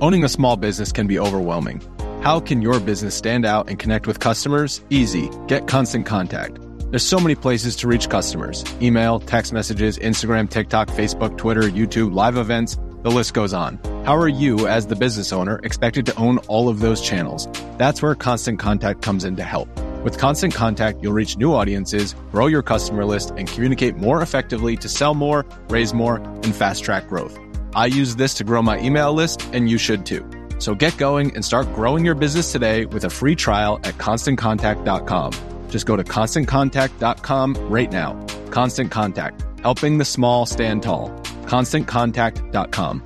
Owning a small business can be overwhelming. How can your business stand out and connect with customers? Easy. Get Constant Contact. There's so many places to reach customers email, text messages, Instagram, TikTok, Facebook, Twitter, YouTube, live events. The list goes on. How are you, as the business owner, expected to own all of those channels? That's where Constant Contact comes in to help. With Constant Contact, you'll reach new audiences, grow your customer list, and communicate more effectively to sell more, raise more, and fast track growth. I use this to grow my email list, and you should too. So get going and start growing your business today with a free trial at constantcontact.com. Just go to constantcontact.com right now. Constant Contact, helping the small stand tall. ConstantContact.com.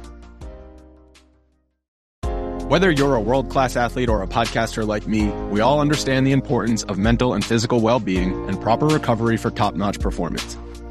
Whether you're a world class athlete or a podcaster like me, we all understand the importance of mental and physical well being and proper recovery for top notch performance.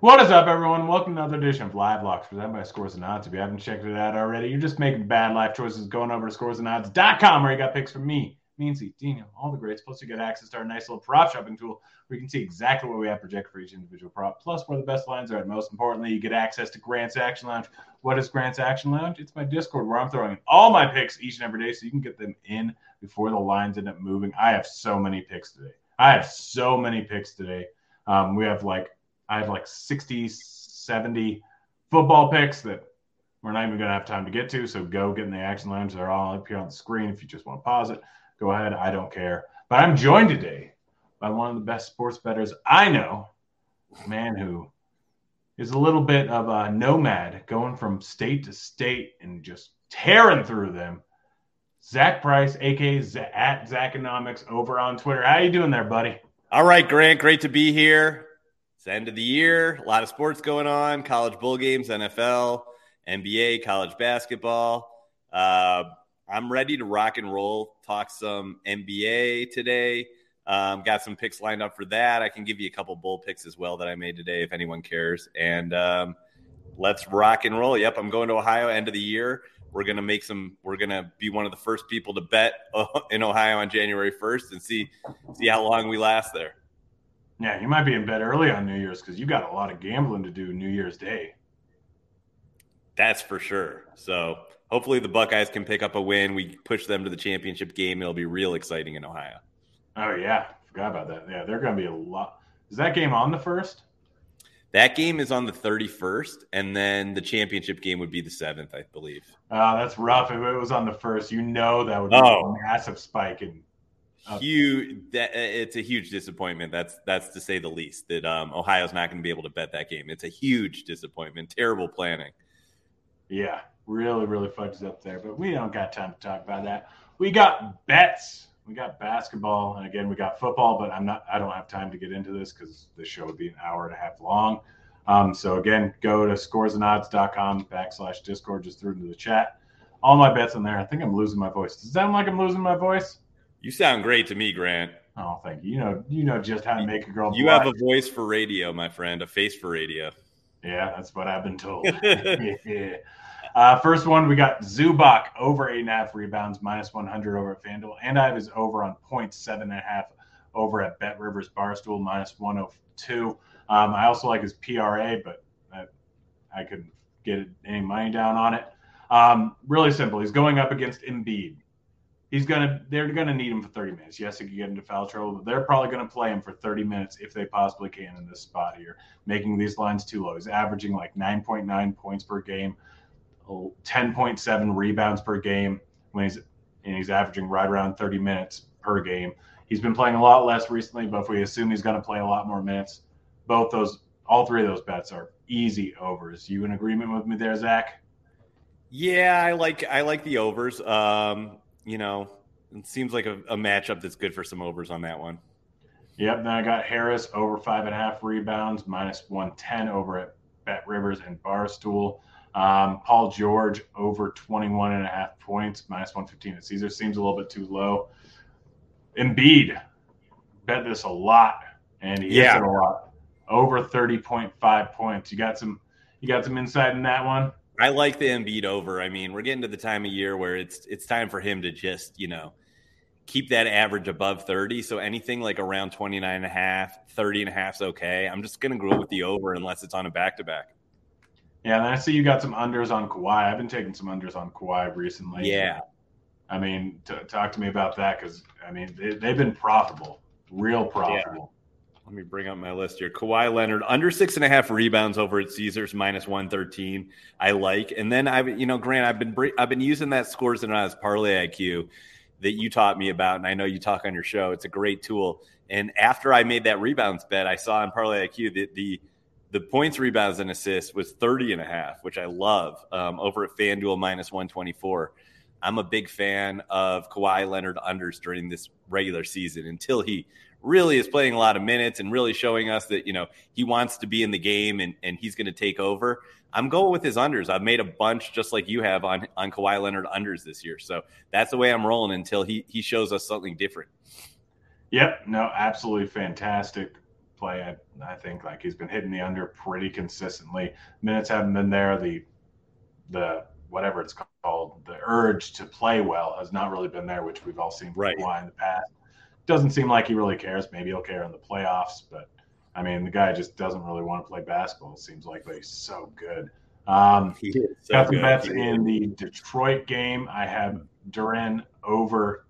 What is up, everyone? Welcome to another edition of Live Locks presented by Scores and Odds. If you haven't checked it out already, you're just making bad life choices going over to scoresandodds.com where you got picks from me, Meansy, Dino, all the greats. Plus, you get access to our nice little prop shopping tool where you can see exactly what we have projected for each individual prop, plus where the best lines are. And most importantly, you get access to Grant's Action Lounge. What is Grant's Action Lounge? It's my Discord where I'm throwing in all my picks each and every day so you can get them in before the lines end up moving. I have so many picks today. I have so many picks today. Um, we have like I have like 60, 70 football picks that we're not even going to have time to get to. So go get in the action lounge. They're all up here on the screen. If you just want to pause it, go ahead. I don't care. But I'm joined today by one of the best sports bettors I know, a man who is a little bit of a nomad going from state to state and just tearing through them. Zack Price, aka Z- at Zackonomics, over on Twitter. How you doing there, buddy? All right, Grant. Great to be here. It's the end of the year. A lot of sports going on. College bowl games, NFL, NBA, college basketball. Uh, I'm ready to rock and roll. Talk some NBA today. Um, got some picks lined up for that. I can give you a couple bull picks as well that I made today if anyone cares. And um, let's rock and roll. Yep, I'm going to Ohio end of the year. We're gonna make some. We're gonna be one of the first people to bet in Ohio on January 1st and see see how long we last there. Yeah, you might be in bed early on New Year's because you got a lot of gambling to do New Year's Day. That's for sure. So hopefully the Buckeyes can pick up a win. We push them to the championship game. It'll be real exciting in Ohio. Oh yeah, forgot about that. Yeah, they're going to be a lot. Is that game on the first? That game is on the 31st, and then the championship game would be the 7th, I believe. Oh, that's rough. If it was on the first, you know that would be oh. a massive spike in huge that it's a huge disappointment. That's that's to say the least that um, ohio's not going to be able to bet that game. It's a huge disappointment. Terrible planning. Yeah. Really really fucked up there but we don't got time to talk about that. We got bets. We got basketball and again we got football but i'm not i don't have time to get into this because the show would be an hour and a half long. Um, so again go to scoresandodds.com backslash discord. Just through into the chat. All my bets in there. I think i'm losing my voice. Does it sound like i'm losing my voice you sound great to me, Grant. Oh, thank you. You know, you know just how to make a girl. You have a voice for radio, my friend. A face for radio. Yeah, that's what I've been told. yeah. Uh, first one, we got Zubac over eight and a half rebounds, minus 100 over at FanDuel. And I have his over on points, seven and a half over at Bet Rivers Barstool, minus 102. Um, I also like his PRA, but I, I couldn't get any money down on it. Um, really simple. He's going up against Embiid he's gonna they're gonna need him for 30 minutes. Yes, he could get into foul trouble, but they're probably gonna play him for 30 minutes if they possibly can in this spot here, making these lines too low. He's averaging like 9.9 points per game, 10.7 rebounds per game when he's and he's averaging right around 30 minutes per game. He's been playing a lot less recently, but if we assume he's to play a lot more minutes, both those, all three of those bets are easy overs. You in agreement with me there, Zack? Yeah, I like I like the overs. Um, you know, it seems like a, a matchup that's good for some overs on that one. Yep. Then I got Harris over five and a half rebounds, minus 110 over at Bet Rivers and Barstool. Um, Paul George over 21 and a half points, minus 115 at Caesar. Seems a little bit too low. Embiid, bet this a lot, and he yeah. hits it a lot. Over 30.5 points. You got some you got some insight in that one? I like the Embiid over. I mean, we're getting to the time of year where it's it's time for him to just, you know, keep that average above 30. So anything like around 29 and a half, 30 and a half is okay. I'm just going to go with the over unless it's on a back to back. Yeah, and I see you got some unders on Kawhi. I've been taking some unders on Kawhi recently. Yeah. I mean, t- talk to me about that because, I mean, they, have been profitable, real profitable. Yeah. Let me bring up my list here. Kawhi Leonard under six and a half rebounds over at Caesars minus one thirteen. I like, and then I, you know, Grant, I've been I've been using that scores and odds parlay IQ that you taught me about, and I know you talk on your show. It's a great tool. And after I made that rebounds bet, I saw on Parlay IQ that the the points, rebounds, and assists was 30 and a half, which I love um, over at FanDuel minus 124. I'm a big fan of Kawhi Leonard unders during this regular season until he really is playing a lot of minutes and really showing us that, you know, he wants to be in the game and, and he's going to take over. I'm going with his unders. I've made a bunch just like you have on on Kawhi Leonard unders this year. So that's the way I'm rolling until he he shows us something different. Yep, no, absolutely fantastic play. I, I think like he's been hitting the under pretty consistently. Minutes haven't been there. The the whatever it's called, the urge to play well has not really been there, which we've all seen from right. Kawhi in the past. Doesn't seem like he really cares. Maybe he'll care in the playoffs, but I mean, the guy just doesn't really want to play basketball. It seems like, but he's so good. Um, he so got some bets in the Detroit game. I have Duren over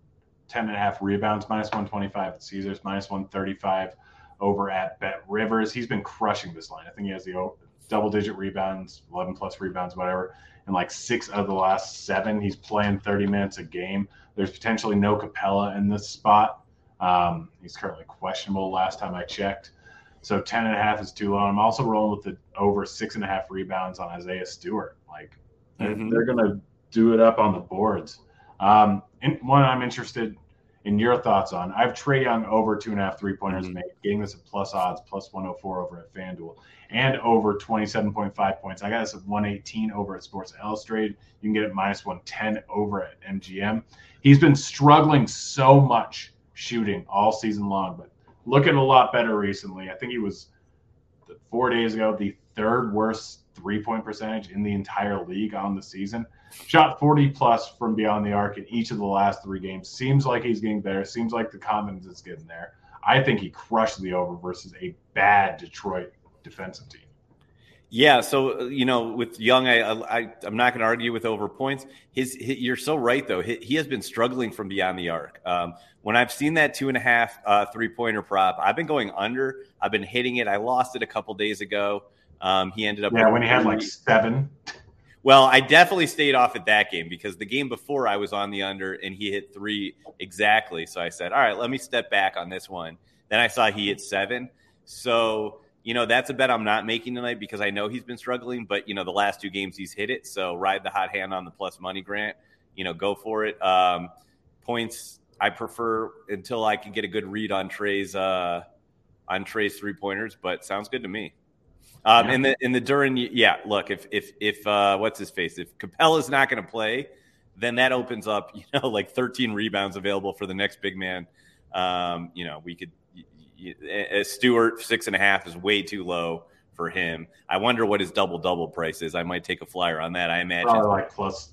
10 and a half rebounds, minus 125 at Caesars, minus 135 over at Bet Rivers. He's been crushing this line. I think he has the double digit rebounds, 11 plus rebounds, whatever. And like six of the last seven, he's playing 30 minutes a game. There's potentially no Capela in this spot. Um, he's currently questionable last time I checked. So 10 and a half is too low. I'm also rolling with the over six and a half rebounds on Isaiah Stewart. Like mm-hmm. they're, going to do it up on the boards. Um, and one I'm interested in your thoughts on. I have Trae Young over two and a half three pointers mm-hmm. made, getting this at plus odds, plus 104 over at FanDuel, and over 27.5 points. I got this at 118 over at Sports Illustrated. You can get it minus 110 over at MGM. He's been struggling so much shooting all season long, but looking a lot better recently. I think he was four days ago the third worst three point percentage in the entire league on the season. Shot 40 plus from beyond the arc in each of the last three games. Seems like he's getting better. Seems like the confidence is getting there. I think he crushed the over versus a bad Detroit defensive team. Yeah, so uh, you know, with Young, I, I I'm not going to argue with over points. His, his, you're so right though. He, he, has been struggling from beyond the arc. Um, when I've seen that two and a half uh, three pointer prop, I've been going under. I've been hitting it. I lost it a couple days ago. Um, he ended up yeah when he had like seven. Well, I definitely stayed off at that game because the game before I was on the under and he hit three exactly. So I said, all right, let me step back on this one. Then I saw he hit seven. So you know, that's a bet I'm not making tonight because I know he's been struggling, but you know, the last two games he's hit it. So ride the hot hand on the plus money grant. You know, go for it. Um, points I prefer until I can get a good read on Trae's, uh, on Trae's three pointers, but sounds good to me. Um, yeah. in the in the Duren, yeah. Look, if if if uh, what's his face? If Capela's not going to play, then that opens up, you know, like 13 rebounds available for the next big man. Um, you know, we could Stewart six and a half is way too low for him. I wonder what his double double price is. I might take a flyer on that. I imagine Probably like plus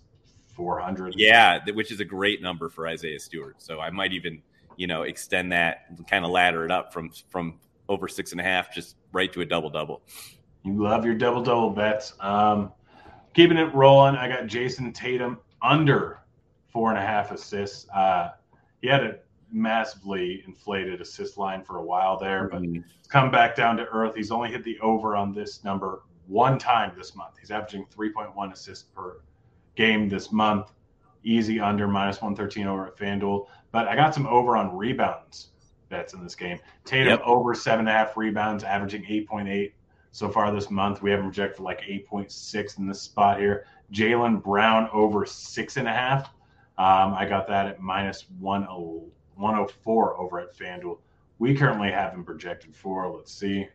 four hundred. Yeah, which is a great number for Isaiah Stewart. So I might even you know extend that, kind of ladder it up from from over six and a half, just right to a double double. You love your double double bets. Um, keeping it rolling, I got Jayson Tatum under four and a half assists. Uh, he had a massively inflated assist line for a while there, but mm-hmm. come back down to earth. He's only hit the over on this number one time this month. He's averaging 3.1 assists per game this month. easy under minus 113 over at FanDuel. But I got some over on rebounds bets in this game. Tatum yep. over seven and a half rebounds, averaging 8.8 so far this month. We have him projected for like 8.6 in this spot here. Jaylen Brown over six and a half. Um, I got that at minus 104 over at FanDuel. We currently have him projected for, let's see,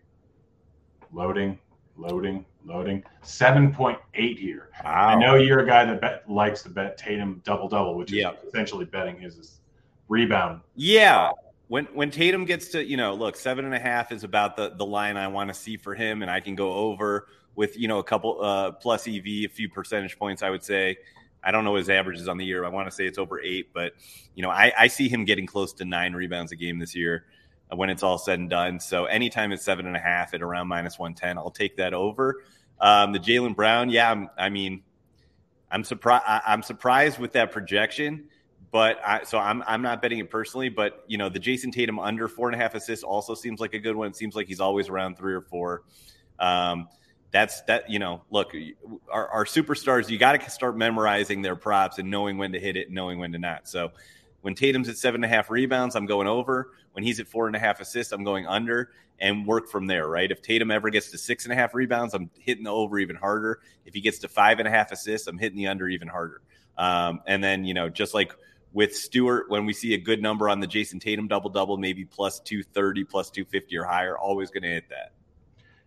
loading, loading, loading, 7.8 here. Wow. I know you're a guy that bet, likes to bet Tatum double double, which is yep. essentially betting his rebound. Yeah. When when Tatum gets to, you know, look, seven and a half is about the, the line I want to see for him, and I can go over with, you know, a couple uh, plus EV, a few percentage points, I would say. I don't know his averages on the year. I want to say it's over eight, but you know, I, I see him getting close to nine rebounds a game this year when it's all said and done. So anytime it's seven and a half at around minus 110, I'll take that over. Um, the Jaylen Brown, yeah, I'm, i mean, I'm surprised. I'm surprised with that projection, but I, so I'm I'm not betting it personally. But you know, the Jayson Tatum under four and a half assists also seems like a good one. It seems like he's always around three or four. Um, that's that. You know, look, our, our superstars. You got to start memorizing their props and knowing when to hit it, and knowing when to not. So when Tatum's at seven and a half rebounds, I'm going over. When he's at four and a half assists, I'm going under and work from there, right? If Tatum ever gets to six and a half rebounds, I'm hitting the over even harder. If he gets to five and a half assists, I'm hitting the under even harder. Um, and then, you know, just like with Stewart, when we see a good number on the Jayson Tatum double double, maybe plus 230, plus 250 or higher, always going to hit that.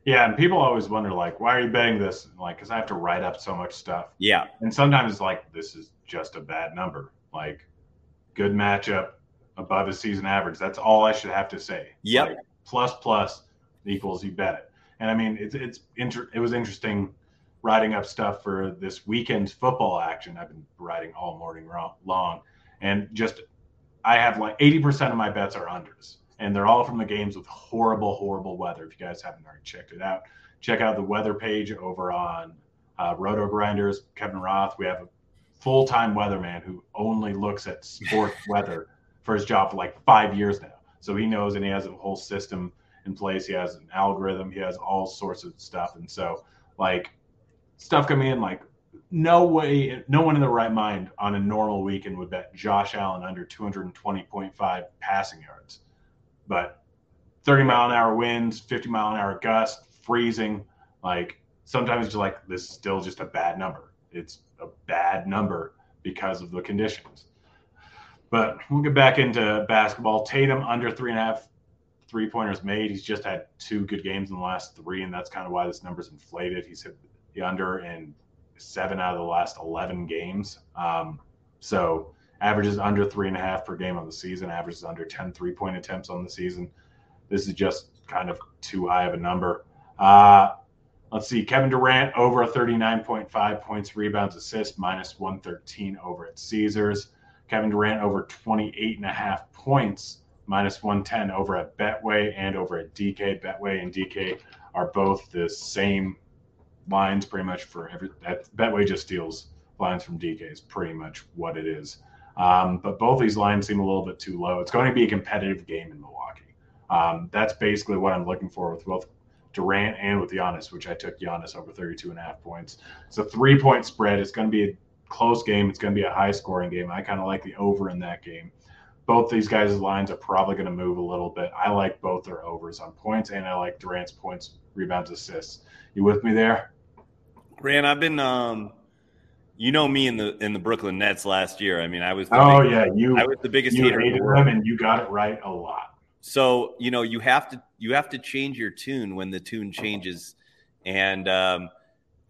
Yeah, and people always wonder, like, why are you betting this? Like, because I have to write up so much stuff. Yeah. And sometimes it's like, this is just a bad number. Like, good matchup above his season average. That's all I should have to say. Yep. Like plus plus equals you bet it. And I mean, it's it's inter- it was interesting writing up stuff for this weekend's football action. I've been writing all morning long, and just I have like eighty percent of my bets are unders, and they're all from the games with horrible, horrible weather. If you guys haven't already checked it out, check out the weather page over on uh, Roto Grinders. Kevin Roth. We have a full time weatherman who only looks at sports weather for his job for like five years now. So he knows and he has a whole system in place. He has an algorithm. He has all sorts of stuff. And so, like, stuff coming in, like, no way, no one in the right mind on a normal weekend would bet Josh Allen under 220.5 passing yards. But 30 mile an hour winds, 50 mile an hour gust, freezing, like, sometimes you're like, this is still just a bad number. It's a bad number because of the conditions. But we'll get back into basketball. Tatum under three and a half three pointers made. He's just had two good games in the last three, and that's kind of why this number's inflated. He's hit the under in seven out of the last 11 games. Um, so averages under three and a half per game on the season, averages under 10 three point attempts on the season. This is just kind of too high of a number. Uh, Let's see. Kevin Durant over 39.5 points, rebounds, assists, minus 113 over at Caesars. Kevin Durant over 28 and a half points, minus 110 over at Betway and over at DK. Betway and DK are both the same lines pretty much for every. Betway just steals lines from DK is pretty much what it is. Um, but both these lines seem a little bit too low. It's going to be a competitive game in Milwaukee. Um, that's basically what I'm looking for with both Durant and with Giannis, which I took Giannis over 32 and a half points. It's a three point spread. It's going to be a close game. It's going to be a high scoring game. I kind of like the over in that game. Both these guys' lines are probably going to move a little bit. I like both their overs on points, and I like Durant's points, rebounds, assists. You with me there? Grant, I've been, um, you know me in the in the Brooklyn Nets last year. I mean, I was. oh yeah, you. I was the biggest you hater hated them, and you got it right a lot. So you know you have to you have to change your tune when the tune changes, and um,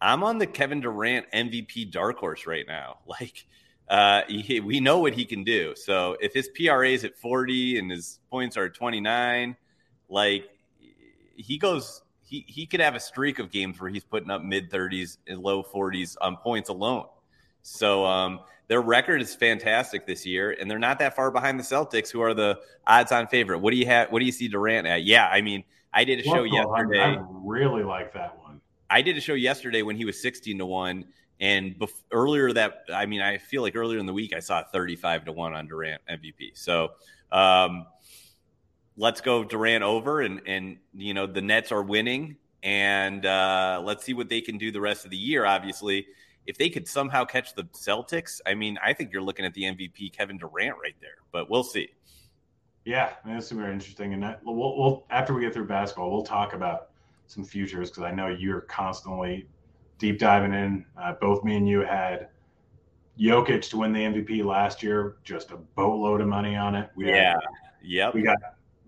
I'm on the Kevin Durant MVP dark horse right now. Like uh, he, we know what he can do. So if his PRA is at 40 and his points are 29, like he goes, he he could have a streak of games where he's putting up mid 30s and low 40s on points alone. So um, their record is fantastic this year, and they're not that far behind the Celtics, who are the odds-on favorite. What do you have? What do you see Durant at? Yeah, I mean, I did a show yesterday. I really like that one. I did a show yesterday when he was sixteen to one, and bef- earlier that I mean, I feel like earlier in the week I saw thirty-five to one on Durant MVP. So. Um, let's go Durant over, and and you know the Nets are winning, and uh, let's see what they can do the rest of the year. Obviously, if they could somehow catch the Celtics, I mean, I think you're looking at the MVP Kevin Durant right there. But we'll see. Yeah, I mean, that's super interesting. And that, we'll, we'll after we get through basketball, we'll talk about some futures because I know you're constantly deep diving in. Uh, both me and you had Jokic to win the MVP last year, just a boatload of money on it. We yeah, yeah. We got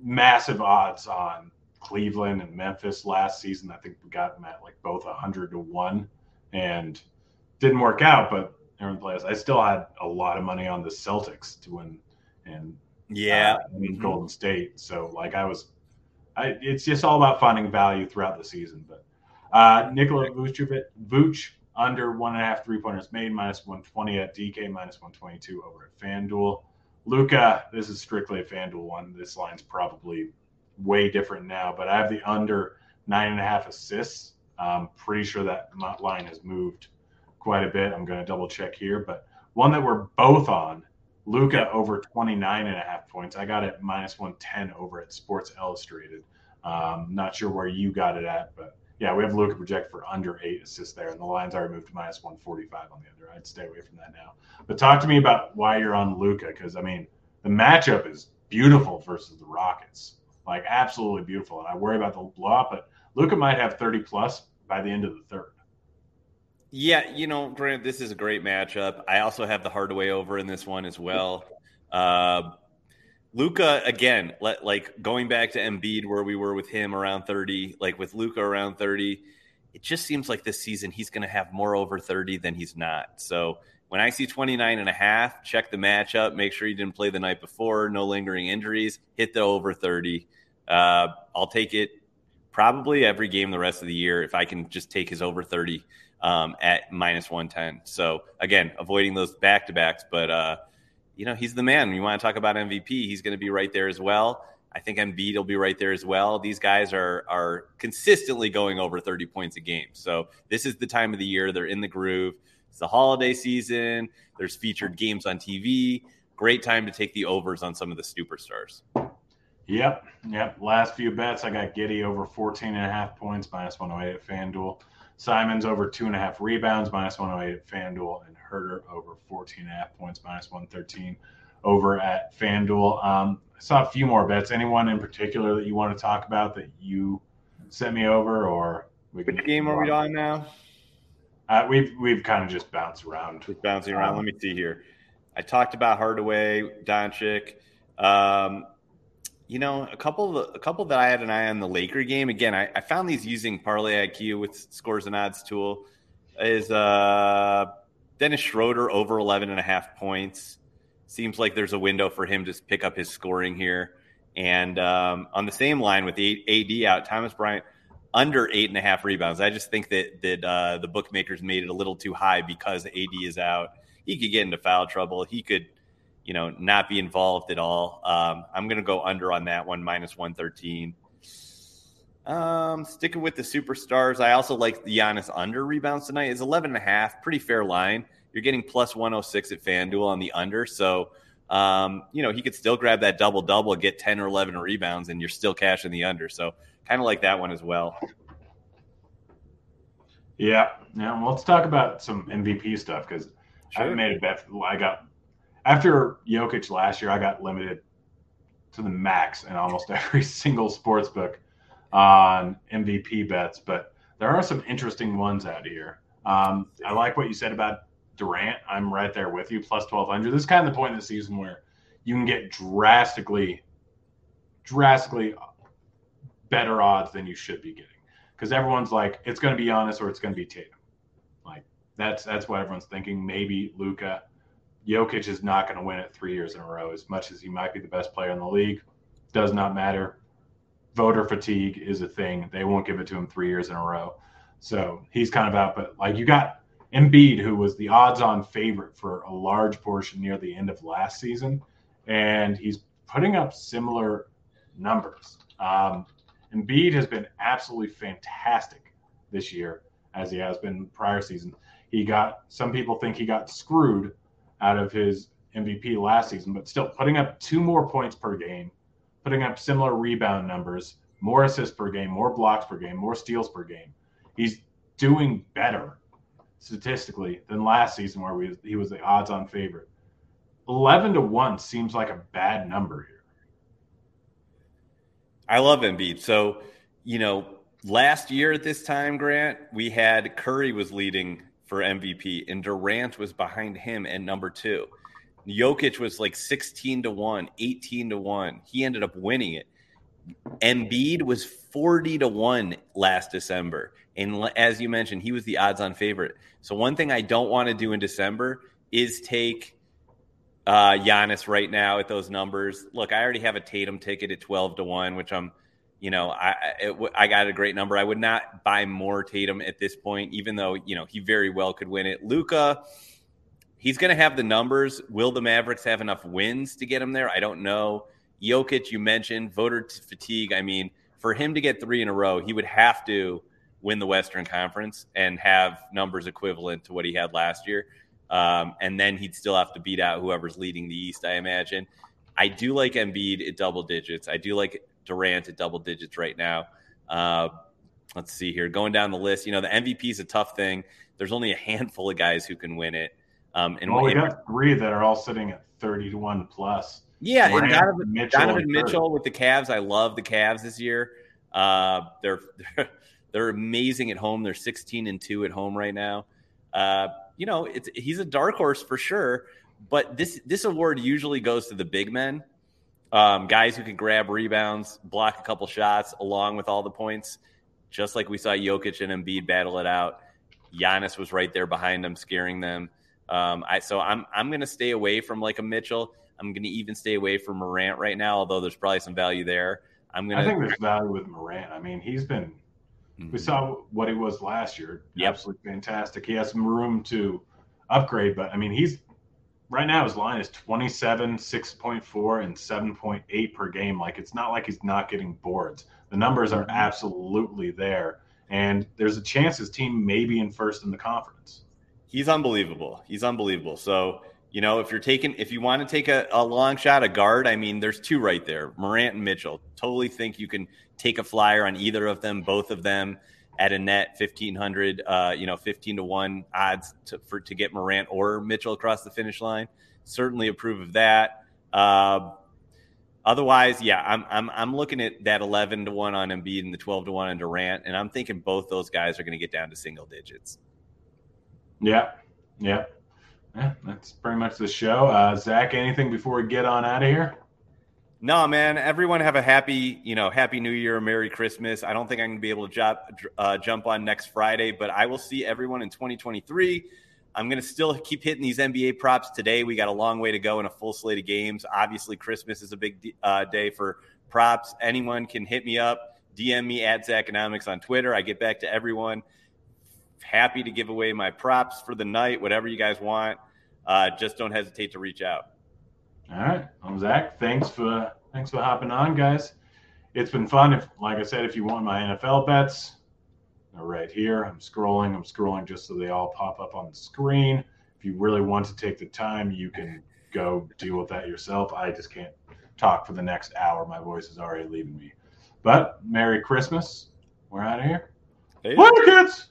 massive odds on Cleveland and Memphis last season. I think we got them at like both hundred to one, and didn't work out. But everyone plays. I still had a lot of money on the Celtics to win, and yeah, uh, mm-hmm. Golden State. So like I was, I it's just all about finding value throughout the season. But uh, Nikola Vucevic, Vuce under one and a half three pointers made minus 120 at DK minus 122 over at FanDuel. Luka, this is strictly a FanDuel one. This line's probably way different now, but I have the under nine and a half assists. I'm pretty sure that line has moved quite a bit. I'm going to double check here, but one that we're both on, Luka over 29 and a half points. I got it minus 110 over at Sports Illustrated. Um, not sure where you got it at, but yeah, we have Luka project for under eight assists there, and the line's already moved to minus 145 on the under. I'd stay away from that now. But talk to me about why you're on Luka, because I mean, the matchup is beautiful versus the Rockets, like absolutely beautiful. And I worry about the blowout, but Luka might have 30 plus by the end of the third. Yeah, you know, Grant, this is a great matchup. I also have the Hardaway over in this one as well. Uh, Luka again, let, like going back to Embiid where we were with him around 30, like with Luka around 30, it just seems like this season he's going to have more over 30 than he's not. So when I see 29 and a half, check the matchup, make sure he didn't play the night before, no lingering injuries, hit the over 30. Uh, I'll take it probably every game the rest of the year if I can just take his over 30 um, at minus 110. So again, avoiding those back to backs, but uh, you know, he's the man. You want to talk about MVP, he's going to be right there as well. I think Embiid will be right there as well. These guys are are consistently going over 30 points a game. So this is the time of the year they're in the groove. It's the holiday season. There's featured games on TV. Great time to take the overs on some of the superstars. Yep. Yep. Last few bets, I got Giddey over 14 and a half points, minus 108 at FanDuel. Simons over two and a half rebounds, minus 108 at FanDuel. And Herder over 14 and a half points, minus 113 over at FanDuel. Um, I saw a few more bets. Anyone in particular that you want to talk about that you sent me over, or we can? Which game are we on now? Uh, we've we've kind of just bounced around. Just bouncing around. Um, Let me see here. I talked about Hardaway, Doncic. Um, you know, a couple of, a couple that I had an eye on the Laker game. Again, I, I found these using Parlay IQ with scores and odds tool. Is uh Dennis Schroeder over 11 and a half points. Seems like there's a window for him to pick up his scoring here. And um, on the same line with AD out, Thomas Bryant under eight and a half rebounds. I just think that that uh, the bookmakers made it a little too high because AD is out. He could get into foul trouble. He could, you know, not be involved at all. Um, I'm going to go under on that one, minus 113. Um, sticking with the superstars, I also like the Giannis under rebounds tonight. Is 11 and a half, pretty fair line. You're getting plus 106 at FanDuel on the under, so um, you know he could still grab that double double, get 10 or 11 rebounds, and you're still cashing the under. So kind of like that one as well. Yeah, yeah. Well, let's talk about some MVP stuff because sure. I made a bet. I got after Jokic last year, I got limited to the max in almost every single sports book on MVP bets, but there are some interesting ones out here. Um, I like what you said about Durant. I'm right there with you, plus 1200. This is kind of the point of the season where you can get drastically, drastically better odds than you should be getting because everyone's like, it's going to be Giannis or it's going to be Tatum. Like that's that's what everyone's thinking. Maybe Luka. Jokic is not going to win it three years in a row. As much as he might be the best player in the league, does not matter voter fatigue is a thing. They won't give it to him three years in a row. So he's kind of out. But like you got Embiid, who was the odds on favorite for a large portion near the end of last season. And he's putting up similar numbers. Um, Embiid has been absolutely fantastic this year, as he has been prior season. He got some people think he got screwed out of his MVP last season, but still putting up two more points per game putting up similar rebound numbers, more assists per game, more blocks per game, more steals per game. He's doing better statistically than last season where we, he was the odds-on favorite. Eleven to one seems like a bad number here. I love Embiid. So, you know, last year at this time, Grant, we had Curry was leading for MVP, and Durant was behind him at number two. Jokic was like 16 to 1, 18 to 1. He ended up winning it. Embiid was 40 to 1 last December. And as you mentioned, he was the odds on favorite. So, one thing I don't want to do in December is take uh, Giannis right now at those numbers. Look, I already have a Tatum ticket at 12 to 1, which I'm, you know, I, got a great number. I would not buy more Tatum at this point, even though, you know, he very well could win it. Luka, he's going to have the numbers. Will the Mavericks have enough wins to get him there? I don't know. Jokic, you mentioned voter fatigue. I mean, for him to get three in a row, he would have to win the Western Conference and have numbers equivalent to what he had last year. Um, and then he'd still have to beat out whoever's leading the East, I imagine. I do like Embiid at double digits. I do like Durant at double digits right now. Uh, let's see here. Going down the list, you know, the MVP is a tough thing. There's only a handful of guys who can win it. Um, and well, we got three that are all sitting at 30 to 1 plus. Yeah, Durant, and Donovan Mitchell, Donovan Mitchell with the Cavs. I love the Cavs this year. Uh, they're, they're they're amazing at home. They're 16 and 2 at home right now. Uh, you know, it's he's a dark horse for sure, but this this award usually goes to the big men. Um, guys who can grab rebounds, block a couple shots along with all the points, just like we saw Jokic and Embiid battle it out. Giannis was right there behind them, scaring them. Um, I so I'm I'm going to stay away from like a Mitchell. I'm going to even stay away from Morant right now, although there's probably some value there. I'm going. I think there's value with Morant. I mean, he's been Mm-hmm. We saw what he was last year. Yep. Absolutely fantastic. He has some room to upgrade, but I mean, he's right now his line is 27, 6.4, and 7.8 per game. Like it's not like he's not getting boards. The numbers are mm-hmm. absolutely there. And there's a chance his team may be in first in the conference. He's unbelievable. He's unbelievable. So, you know, if you're taking, if you want to take a, a long shot, a guard, I mean, there's two right there Morant and Mitchell. Totally think you can take a flyer on either of them, both of them at a net 1500 uh, you know 15 to 1 odds to, for to get Morant or Mitchell across the finish line. Certainly approve of that. Uh, otherwise yeah I'm, I'm I'm looking at that 11 to 1 on Embiid and the 12 to 1 on Durant and I'm thinking both those guys are going to get down to single digits. Yeah. Yeah. Yeah that's pretty much the show. Uh, Zack anything before we get on out of here no, man. Everyone have a happy, you know, happy New Year, Merry Christmas. I don't think I'm going to be able to jump uh, jump on next Friday, but I will see everyone in 2023. I'm going to still keep hitting these NBA props today. We got a long way to go in a full slate of games. Obviously, Christmas is a big uh, day for props. Anyone can hit me up, DM me at Zackonomics on Twitter. I get back to everyone. Happy to give away my props for the night, whatever you guys want. Uh, just don't hesitate to reach out. All right, I'm Zack. Thanks for thanks for hopping on, guys. It's been fun. If, like I said, if you want my NFL bets, they're right here. I'm scrolling. I'm scrolling just so they all pop up on the screen. If you really want to take the time, you can go deal with that yourself. I just can't talk for the next hour. My voice is already leaving me. But Merry Christmas. We're out of here. Hey. Kids.